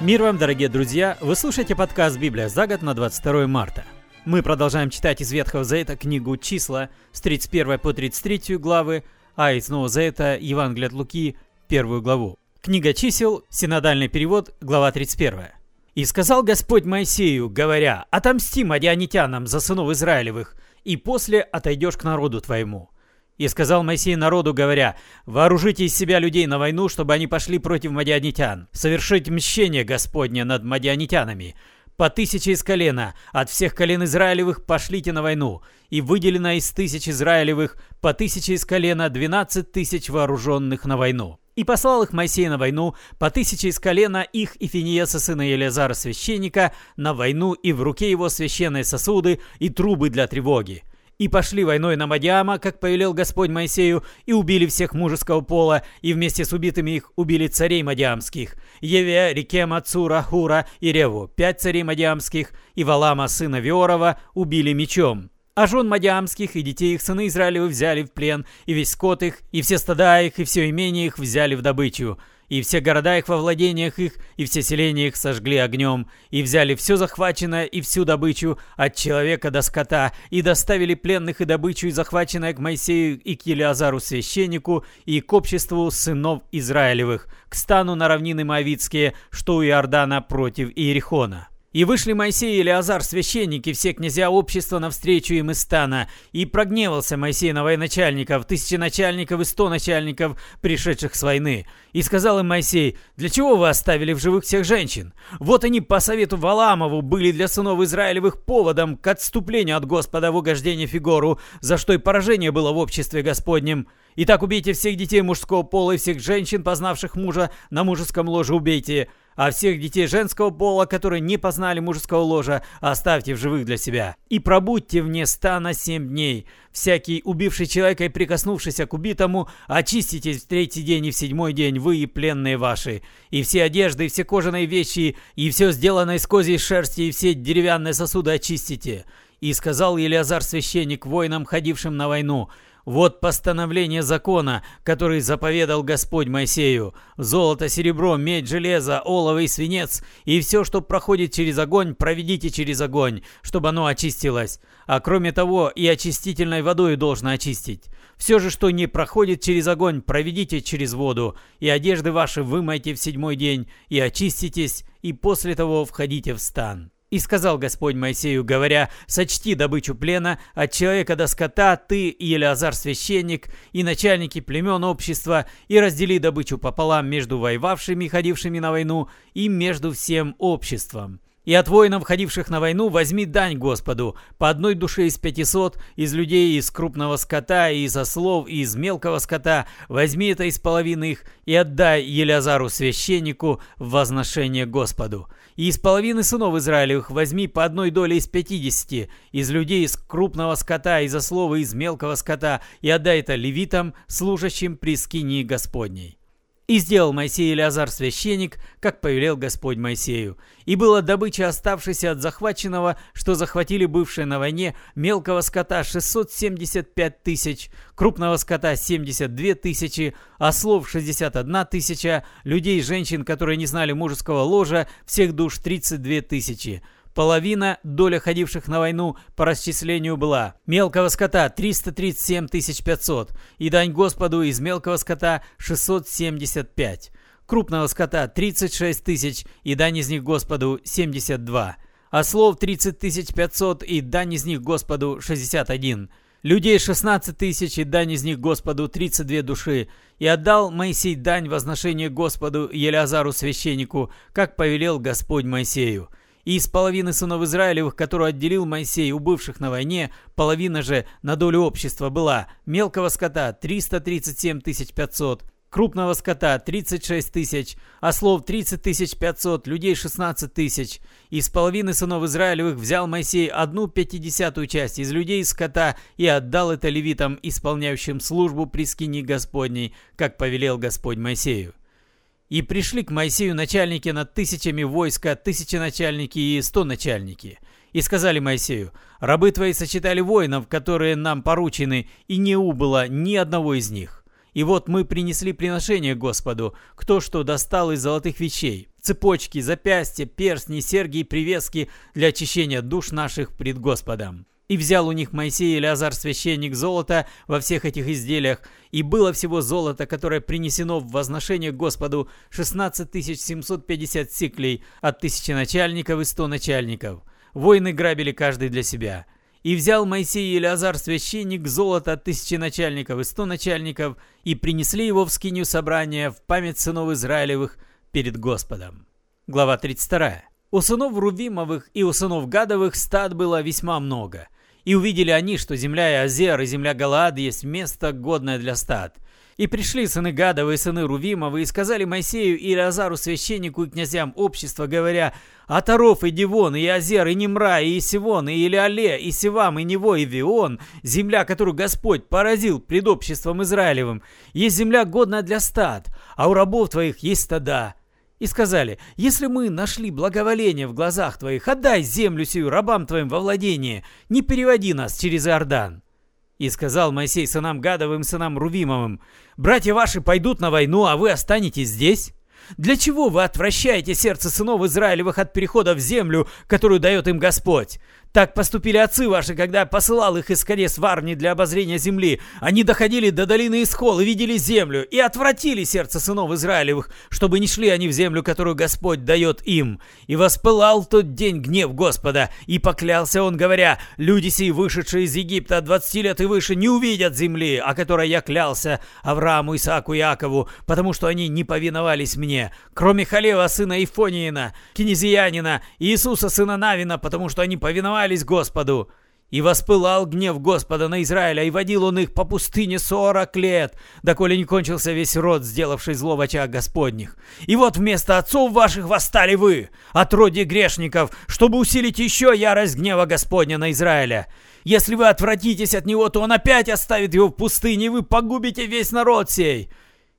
Мир вам, дорогие друзья! Вы слушаете подкаст «Библия за год» на 22 марта. Мы продолжаем читать из Ветхого Завета книгу «Числа» с 31 по 33 главы, а из Нового Завета Евангелие от Луки, первую главу. Книга чисел, синодальный перевод, глава 31. «И сказал Господь Моисею, говоря, «Отомсти мадианитянам за сынов Израилевых, и после отойдешь к народу твоему». И сказал Моисей народу, говоря, «Вооружите из себя людей на войну, чтобы они пошли против мадианитян, совершить мщение Господне над мадианитянами. По тысяче из колена, от всех колен Израилевых пошлите на войну, и выделено из тысяч Израилевых по тысяче из колена двенадцать тысяч вооруженных на войну». И послал их Моисей на войну, по тысяче из колена их и Финиеса, сына Елизара, священника, на войну, и в руке его священные сосуды и трубы для тревоги. И пошли войной на Мадиама, как повелел Господь Моисею, и убили всех мужеского пола, и вместе с убитыми их убили царей Мадиамских, Еве, Рикема, Цура, Хура и Реву, пять царей Мадиамских, и Валама, сына Виорова, убили мечом. А жен Мадиамских и детей их сыны Израилевы взяли в плен, и весь скот их, и все стада их, и все имение их взяли в добычу. И все города их во владениях их, и все селения их сожгли огнем, и взяли все захваченное и всю добычу от человека до скота, и доставили пленных и добычу, и захваченное к Моисею и к Елиазару священнику, и к обществу сынов Израилевых, к стану на равнины Моавицкие, что у Иордана против Иерихона. И вышли Моисей и Илиазар, священники, все князья общества навстречу им из стана. И прогневался Моисей на военачальников, тысячи начальников и сто начальников, пришедших с войны. И сказал им Моисей, «Для чего вы оставили в живых всех женщин? Вот они по совету Валамову были для сынов Израилевых поводом к отступлению от Господа в угождение Фигору, за что и поражение было в обществе Господнем». Итак, убейте всех детей мужского пола и всех женщин, познавших мужа, на мужеском ложе убейте а всех детей женского пола, которые не познали мужского ложа, оставьте в живых для себя. И пробудьте вне стана семь дней. Всякий, убивший человека и прикоснувшийся к убитому, очиститесь в третий день и в седьмой день, вы и пленные ваши. И все одежды, и все кожаные вещи, и все сделанное из козьей шерсти, и все деревянные сосуды очистите. И сказал Елиазар священник воинам, ходившим на войну, вот постановление закона, который заповедал Господь Моисею. Золото, серебро, медь, железо, олово и свинец, и все, что проходит через огонь, проведите через огонь, чтобы оно очистилось. А кроме того, и очистительной водой должно очистить. Все же, что не проходит через огонь, проведите через воду, и одежды ваши вымойте в седьмой день, и очиститесь, и после того входите в стан. И сказал Господь Моисею, говоря, «Сочти добычу плена от человека до скота, ты и Елеазар священник, и начальники племен общества, и раздели добычу пополам между воевавшими, ходившими на войну, и между всем обществом». И от воинов, ходивших на войну, возьми дань Господу, по одной душе из пятисот, из людей, из крупного скота, и из ослов, из мелкого скота, возьми это из половины их, и отдай Елязару священнику в возношение Господу. И из половины сынов Израилевых возьми по одной доле из пятидесяти, из людей, из крупного скота, из ослова, из мелкого скота, и отдай это левитам, служащим при скинии Господней. И сделал Моисей Илиазар священник, как повелел Господь Моисею. И была добыча оставшаяся от захваченного, что захватили бывшие на войне, мелкого скота 675 тысяч, крупного скота 72 тысячи, ослов 61 тысяча, людей и женщин, которые не знали мужеского ложа, всех душ 32 тысячи. Половина доля ходивших на войну по расчислению была. Мелкого скота 337 500 и дань Господу из мелкого скота 675. Крупного скота 36 тысяч и дань из них Господу 72. Ослов 30 500 и дань из них Господу 61. Людей 16 тысяч и дань из них Господу 32 души. И отдал Моисей дань возношения Господу Елеазару священнику, как повелел Господь Моисею. И из половины сынов Израилевых, которую отделил Моисей у бывших на войне, половина же на долю общества была мелкого скота 337 500, крупного скота 36 тысяч, ослов 30 500, людей 16 тысяч. Из половины сынов Израилевых взял Моисей одну пятидесятую часть из людей скота и отдал это левитам, исполняющим службу при скине Господней, как повелел Господь Моисею. И пришли к Моисею начальники над тысячами войска, тысячи начальники и сто начальники. И сказали Моисею, рабы твои сочетали воинов, которые нам поручены, и не убыло ни одного из них. И вот мы принесли приношение Господу, кто что достал из золотых вещей. цепочки, запястья, перстни, серьги и привески для очищения душ наших пред Господом. И взял у них Моисей и Леозар священник золото во всех этих изделиях, и было всего золото, которое принесено в возношение Господу 16 750 сиклей от тысячи начальников и сто начальников. Воины грабили каждый для себя. И взял Моисей и Илиазар священник золото от тысячи начальников и сто начальников, и принесли его в скинию собрания в память сынов Израилевых перед Господом. Глава 32. У сынов Рувимовых и у сынов Гадовых стад было весьма много – и увидели они, что земля Иозер и земля Галаад есть место, годное для стад. И пришли сыны Гадовы и сыны Рувимовы и сказали Моисею и Илиазару священнику и князьям общества, говоря, «Атаров и Дивон, и Азер, и Немра, и Исивон, и Илиале, и Сивам, и Нево, и Вион, земля, которую Господь поразил пред обществом Израилевым, есть земля, годная для стад, а у рабов твоих есть стада, и сказали, «Если мы нашли благоволение в глазах твоих, отдай землю сию рабам твоим во владение, не переводи нас через Иордан». И сказал Моисей сынам Гадовым, сынам Рувимовым, «Братья ваши пойдут на войну, а вы останетесь здесь? Для чего вы отвращаете сердце сынов Израилевых от перехода в землю, которую дает им Господь? Так поступили отцы ваши, когда посылал их из колес в армии для обозрения земли. Они доходили до долины Исхол и видели землю, и отвратили сердце сынов Израилевых, чтобы не шли они в землю, которую Господь дает им. И воспылал тот день гнев Господа, и поклялся он, говоря, «Люди сии, вышедшие из Египта от 20 лет и выше, не увидят земли, о которой я клялся Аврааму, Исааку и Якову, потому что они не повиновались мне, кроме Халева, сына Ифониина, кинезиянина, Иисуса, сына Навина, потому что они повиновались повиновались Господу. И воспылал гнев Господа на Израиля, и водил он их по пустыне сорок лет, доколе не кончился весь род, сделавший зло в очах Господних. И вот вместо отцов ваших восстали вы, отродье грешников, чтобы усилить еще ярость гнева Господня на Израиля. Если вы отвратитесь от него, то он опять оставит его в пустыне, и вы погубите весь народ сей.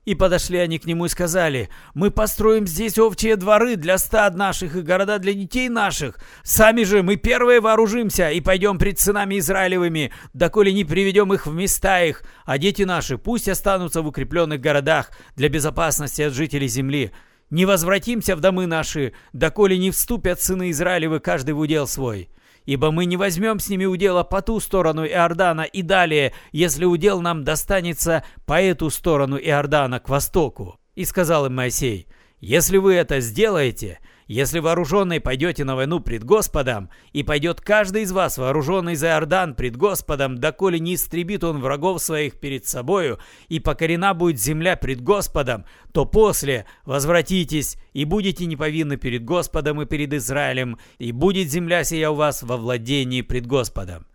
И подошли они к нему и сказали, «Мы построим здесь овчие дворы для стад наших и города для детей наших. Сами же мы первые вооружимся и пойдем пред сынами Израилевыми, доколе не приведем их в места их, а дети наши пусть останутся в укрепленных городах для безопасности от жителей земли. Не возвратимся в домы наши, доколе не вступят сыны Израилевы каждый в удел свой» ибо мы не возьмем с ними удела по ту сторону Иордана и далее, если удел нам достанется по эту сторону Иордана к востоку». И сказал им Моисей, «Если вы это сделаете, если вооруженные пойдете на войну пред Господом, и пойдет каждый из вас вооруженный за Иордан пред Господом, доколе не истребит он врагов своих перед собою, и покорена будет земля пред Господом, то после возвратитесь и будете неповинны перед Господом и перед Израилем, и будет земля сия у вас во владении пред Господом.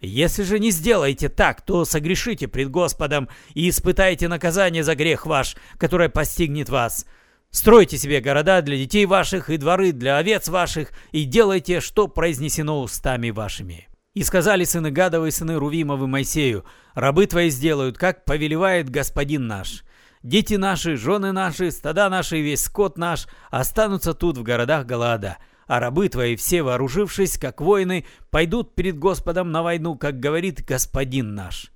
Если же не сделаете так, то согрешите пред Господом и испытайте наказание за грех ваш, которое постигнет вас. Стройте себе города для детей ваших и дворы для овец ваших, и делайте, что произнесено устами вашими». И сказали сыны Гадовы сыны Рувимовы Моисею, «Рабы твои сделают, как повелевает господин наш. Дети наши, жены наши, стада наши и весь скот наш останутся тут в городах Галаада, а рабы твои, все вооружившись, как воины, пойдут перед Господом на войну, как говорит господин наш».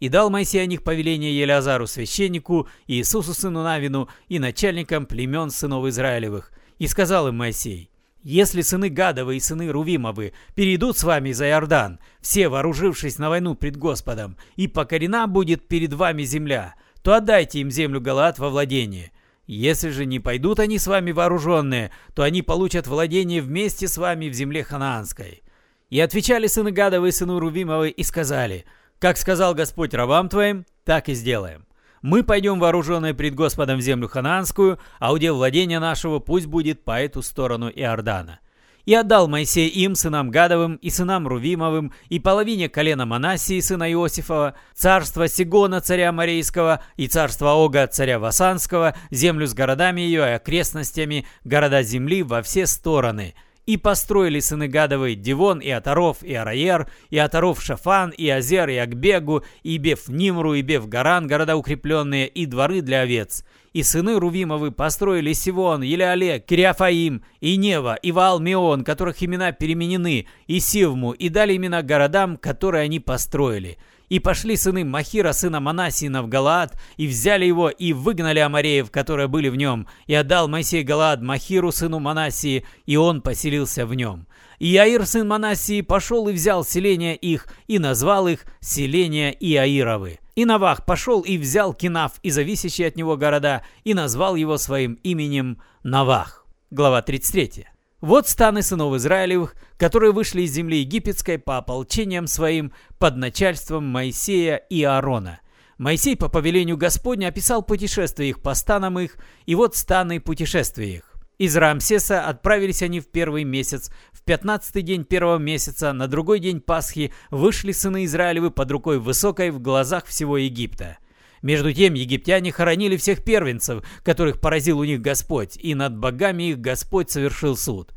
И дал Моисей о них повеление Елеазару священнику, и Иисусу сыну Навину, и начальникам племен сынов Израилевых. И сказал им Моисей, «Если сыны Гадовы и сыны Рувимовы перейдут с вами за Иордан, все вооружившись на войну пред Господом, и покорена будет перед вами земля, то отдайте им землю Галаат во владение». Если же не пойдут они с вами вооруженные, то они получат владение вместе с вами в земле ханаанской. И отвечали сыны Гадовы и сыны Рувимовы и сказали – как сказал Господь рабам твоим, так и сделаем. Мы пойдем вооруженные пред Господом в землю ханаанскую, а удел владения нашего пусть будет по эту сторону Иордана. И отдал Моисей им, сынам Гадовым и сынам Рувимовым, и половине колена Манасии, сына Иосифова, царство Сигона, царя Марийского, и царство Ога, царя Васанского, землю с городами ее и окрестностями, города земли во все стороны – и построили сыны Гадовы Дивон, и Атаров, и Араер, и Атаров Шафан, и Азер, и Акбегу, и Беф Нимру, и Беф Гаран, города укрепленные, и дворы для овец. И сыны Рувимовы построили Сивон, Елеале, Кириафаим, и Нева, и Ваалмеон, которых имена переменены, и Сивму, и дали имена городам, которые они построили. И пошли сыны Махира, сына Манасиина, в Галаад, и взяли его, и выгнали Амареев, которые были в нем. И отдал Моисей Галаад Махиру, сыну Манасии, и он поселился в нем. И Иаир, сын Манасии, пошел и взял селения их, и назвал их селения Иаировы. И Навах пошел и взял Кинав и зависящие от него города, и назвал его своим именем Навах. Глава 33. Вот станы сынов Израилевых, которые вышли из земли египетской по ополчениям своим под начальством Моисея и Аарона. Моисей по повелению Господня описал путешествия их по станам их, и вот станы путешествия их. Из Рамсеса отправились они в первый месяц. В пятнадцатый день первого месяца, на другой день Пасхи, вышли сыны Израилевы под рукой высокой в глазах всего Египта. Между тем египтяне хоронили всех первенцев, которых поразил у них Господь, и над богами их Господь совершил суд.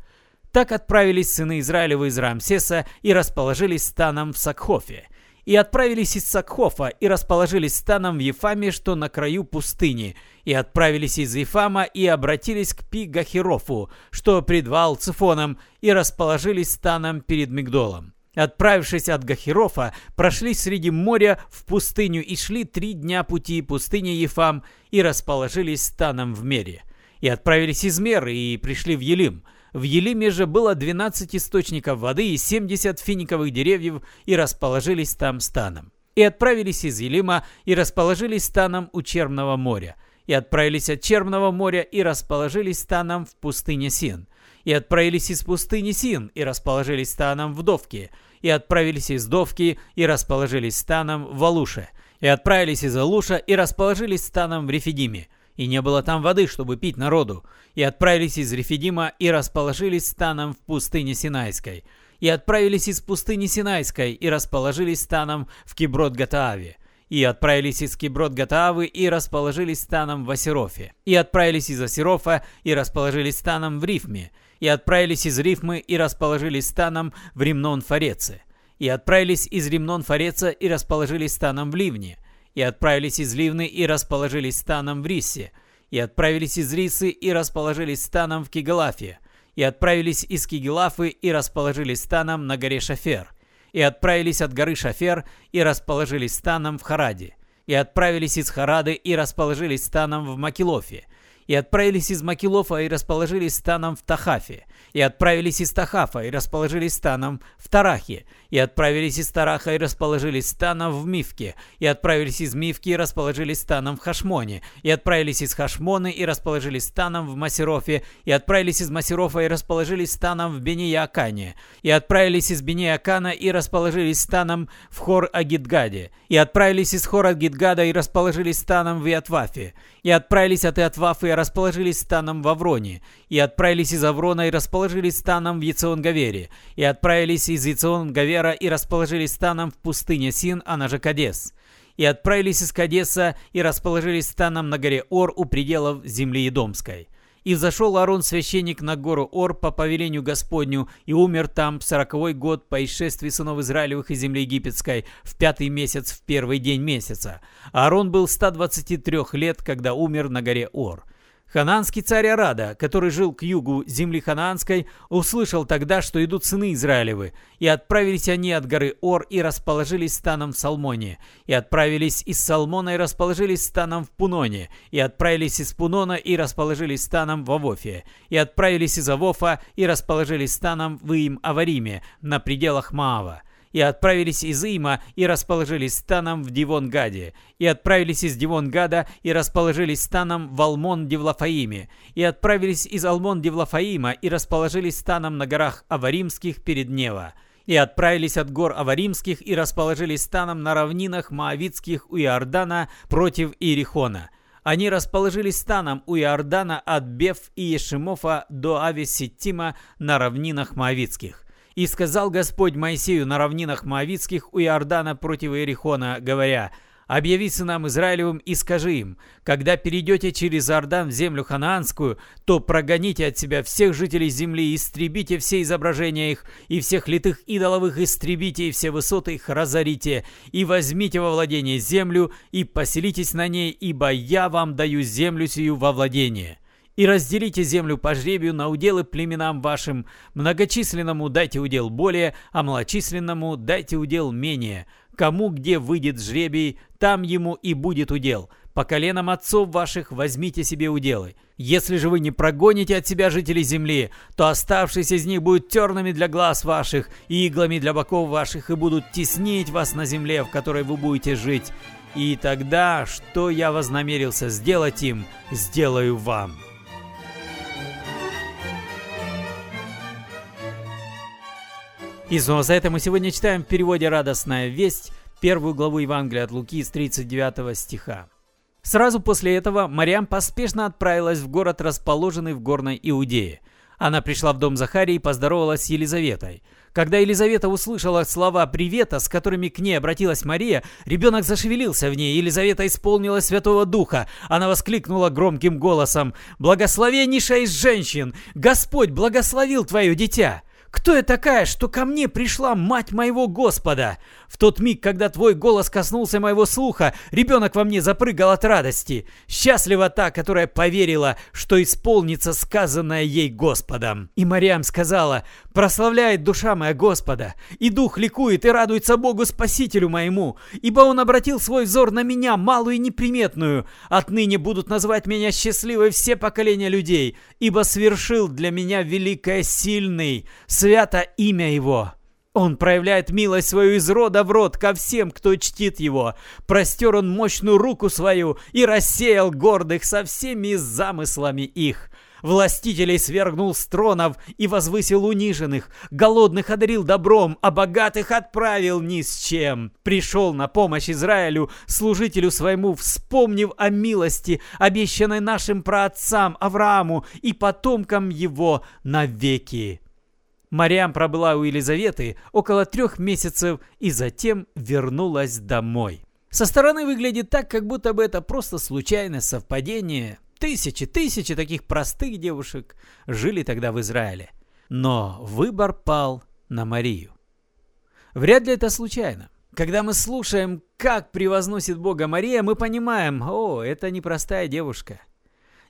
Так отправились сыны Израилевы из Рамсеса и расположились станом в Сакхофе и отправились из Сакхофа, и расположились станом в Ефаме, что на краю пустыни, и отправились из Ефама, и обратились к Пи-Гахирофу, что пред Ваал-Цифоном, и расположились станом перед Мигдолом. Отправившись от Гахирофа, прошли среди моря в пустыню и шли три дня пути пустыни Ефам, и расположились станом в Мере. И отправились из Меры, и пришли в Елим – в Елиме же было 12 источников воды и 70 финиковых деревьев, и расположились там станом. И отправились из Елима, и расположились станом у Черного моря. И отправились от Черного моря, и расположились станом в пустыне Син. И отправились из пустыни Син, и расположились станом в Довке. И отправились из Довки, и расположились станом в Алуше. И отправились из Алуша, и расположились станом в Рефидиме и не было там воды, чтобы пить народу, и отправились из Рефидима и расположились станом в пустыне Синайской, и отправились из пустыни Синайской и расположились станом в Киброд-Гатааве, и отправились из Киброд-Гатаавы и расположились станом в Асерофе, и отправились из Асерофа и расположились станом в Рифме, и отправились из Рифмы и расположились станом в Римнон-Фареце, и отправились из Римнон-Фареца и расположились станом в Ливне, и отправились из Ливны и расположились станом в Рисе, и отправились из Рисы и расположились станом в Кигалафе, и отправились из Кигелафы и расположились станом на горе Шафер, и отправились от горы Шафер и расположились станом в Хараде, и отправились из Харады и расположились станом в Макилофе, и отправились из Макилофа и расположились станом в Тахафе, и отправились из Тахафа и расположились станом в Тарахе, и отправились из Тараха и расположились станом в Мивке, и отправились из Мивки и расположились станом в Хашмоне, и отправились из Хашмоны и расположились станом в Масерофе, и отправились из Масерофа и расположились станом в Бениякане, и отправились из Бениякана и расположились станом в Хор-Агидгаде, и отправились из Хор-Агидгада и расположились станом в Иатвафе, и отправились от Иатвафы и расположились станом в Авроне, и отправились из Аврона и расположились станом в Яцион-Гавере, и отправились из Яцион-Гавера и расположились станом в пустыне Син, она же Кадес, и отправились из Кадеса и расположились станом на горе Ор у пределов земли Едомской. И взошел Аарон священник на гору Ор по повелению Господню, и умер там в сороковой год по исшествии сынов Израилевых из земли египетской, в пятый месяц, в первый день месяца. Аарон был 123 лет, когда умер на горе Ор. Хананский царь Арада, который жил к югу земли Ханаанской, услышал тогда, что идут сыны Израилевы, и отправились они от горы Ор и расположились станом в Салмоне, и отправились из Салмона и расположились станом в Пуноне, и отправились из Пунона и расположились станом в Авофе, и отправились из Авофа и расположились станом в Им-Авариме на пределах Маава и отправились из Иима и расположились станом в Дивон-Гаде, и отправились из Дивон-Гада и расположились станом в Алмон-Девлафаиме, и отправились из Алмон-Девлафаима и расположились станом на горах Аваримских перед Нево, и отправились от гор Аваримских и расположились станом на равнинах Моавитских у Иордана против Иерихона. Они расположились станом у Иордана от Беф-Иешимофа до Аве-Ситтима на равнинах Моавитских. И сказал Господь Моисею на равнинах Моавицких у Иордана против Иерихона, говоря, «Объяви сынам Израилевым и скажи им, когда перейдете через Иордан в землю ханаанскую, то прогоните от себя всех жителей земли, истребите все изображения их, и всех литых идоловых истребите, и все высоты их разорите, и возьмите во владение землю, и поселитесь на ней, ибо я вам даю землю сию во владение» и разделите землю по жребию на уделы племенам вашим. Многочисленному дайте удел более, а малочисленному дайте удел менее. Кому где выйдет жребий, там ему и будет удел. По коленам отцов ваших возьмите себе уделы. Если же вы не прогоните от себя жителей земли, то оставшиеся из них будут тернами для глаз ваших и иглами для боков ваших и будут теснить вас на земле, в которой вы будете жить. И тогда, что я вознамерился сделать им, сделаю вам». И снова за это мы сегодня читаем в переводе «Радостная весть» первую главу Евангелия от Луки с 39 стиха. Сразу после этого Мариам поспешно отправилась в город, расположенный в горной Иудее. Она пришла в дом Захарии и поздоровалась с Елизаветой. Когда Елизавета услышала слова привета, с которыми к ней обратилась Мария, ребенок зашевелился в ней. Елизавета исполнилась Святого Духа. Она воскликнула громким голосом «Благословеннейшая из женщин! Господь благословил твое дитя!» Кто я такая, что ко мне пришла мать моего Господа? В тот миг, когда твой голос коснулся моего слуха, ребенок во мне запрыгал от радости. Счастлива та, которая поверила, что исполнится сказанное ей Господом. И Мариам сказала, прославляет душа моя Господа, и дух ликует и радуется Богу Спасителю моему, ибо Он обратил свой взор на меня, малую и неприметную. Отныне будут называть меня счастливой все поколения людей, ибо свершил для меня великое сильный, свято имя Его. Он проявляет милость свою из рода в род ко всем, кто чтит его. Простер он мощную руку свою и рассеял гордых со всеми замыслами их. Властителей свергнул с тронов и возвысил униженных, голодных одарил добром, а богатых отправил ни с чем. Пришел на помощь Израилю, служителю своему, вспомнив о милости, обещанной нашим праотцам Аврааму и потомкам его навеки. Мариам пробыла у Елизаветы около трех месяцев и затем вернулась домой. Со стороны выглядит так, как будто бы это просто случайное совпадение. Тысячи, тысячи таких простых девушек жили тогда в Израиле. Но выбор пал на Марию. Вряд ли это случайно. Когда мы слушаем, как превозносит Бога Мария, мы понимаем, о, это непростая девушка.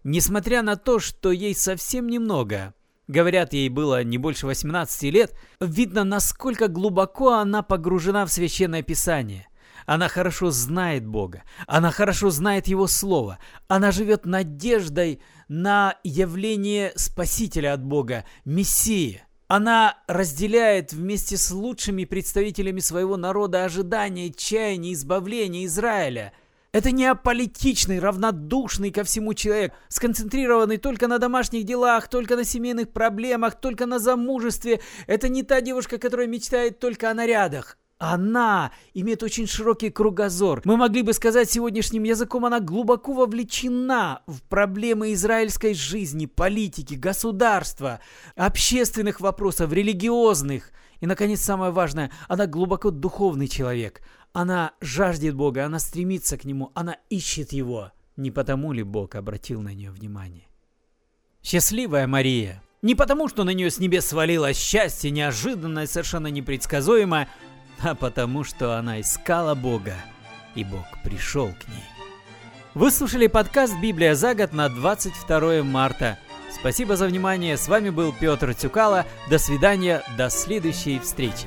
Несмотря на то, что ей совсем немного, Говорят, ей было не больше 18 лет. Видно, насколько глубоко она погружена в Священное Писание. Она хорошо знает Бога. Она хорошо знает Его Слово. Она живет надеждой на явление Спасителя от Бога, Мессии. Она разделяет вместе с лучшими представителями своего народа ожидания, чаяния, избавления Израиля – это не аполитичный, равнодушный ко всему человек, сконцентрированный только на домашних делах, только на семейных проблемах, только на замужестве. Это не та девушка, которая мечтает только о нарядах. Она имеет очень широкий кругозор. Мы могли бы сказать сегодняшним языком, она глубоко вовлечена в проблемы израильской жизни, политики, государства, общественных вопросов, религиозных. И, наконец, самое важное, она глубоко духовный человек. Она жаждет Бога, она стремится к Нему, она ищет Его. Не потому ли Бог обратил на нее внимание? Счастливая Мария. Не потому, что на нее с небес свалилось счастье, неожиданное, совершенно непредсказуемое, а потому, что она искала Бога, и Бог пришел к ней. Вы слушали подкаст «Библия за год» на 22 марта. Спасибо за внимание. С вами был Петр Тюкало. До свидания. До следующей встречи.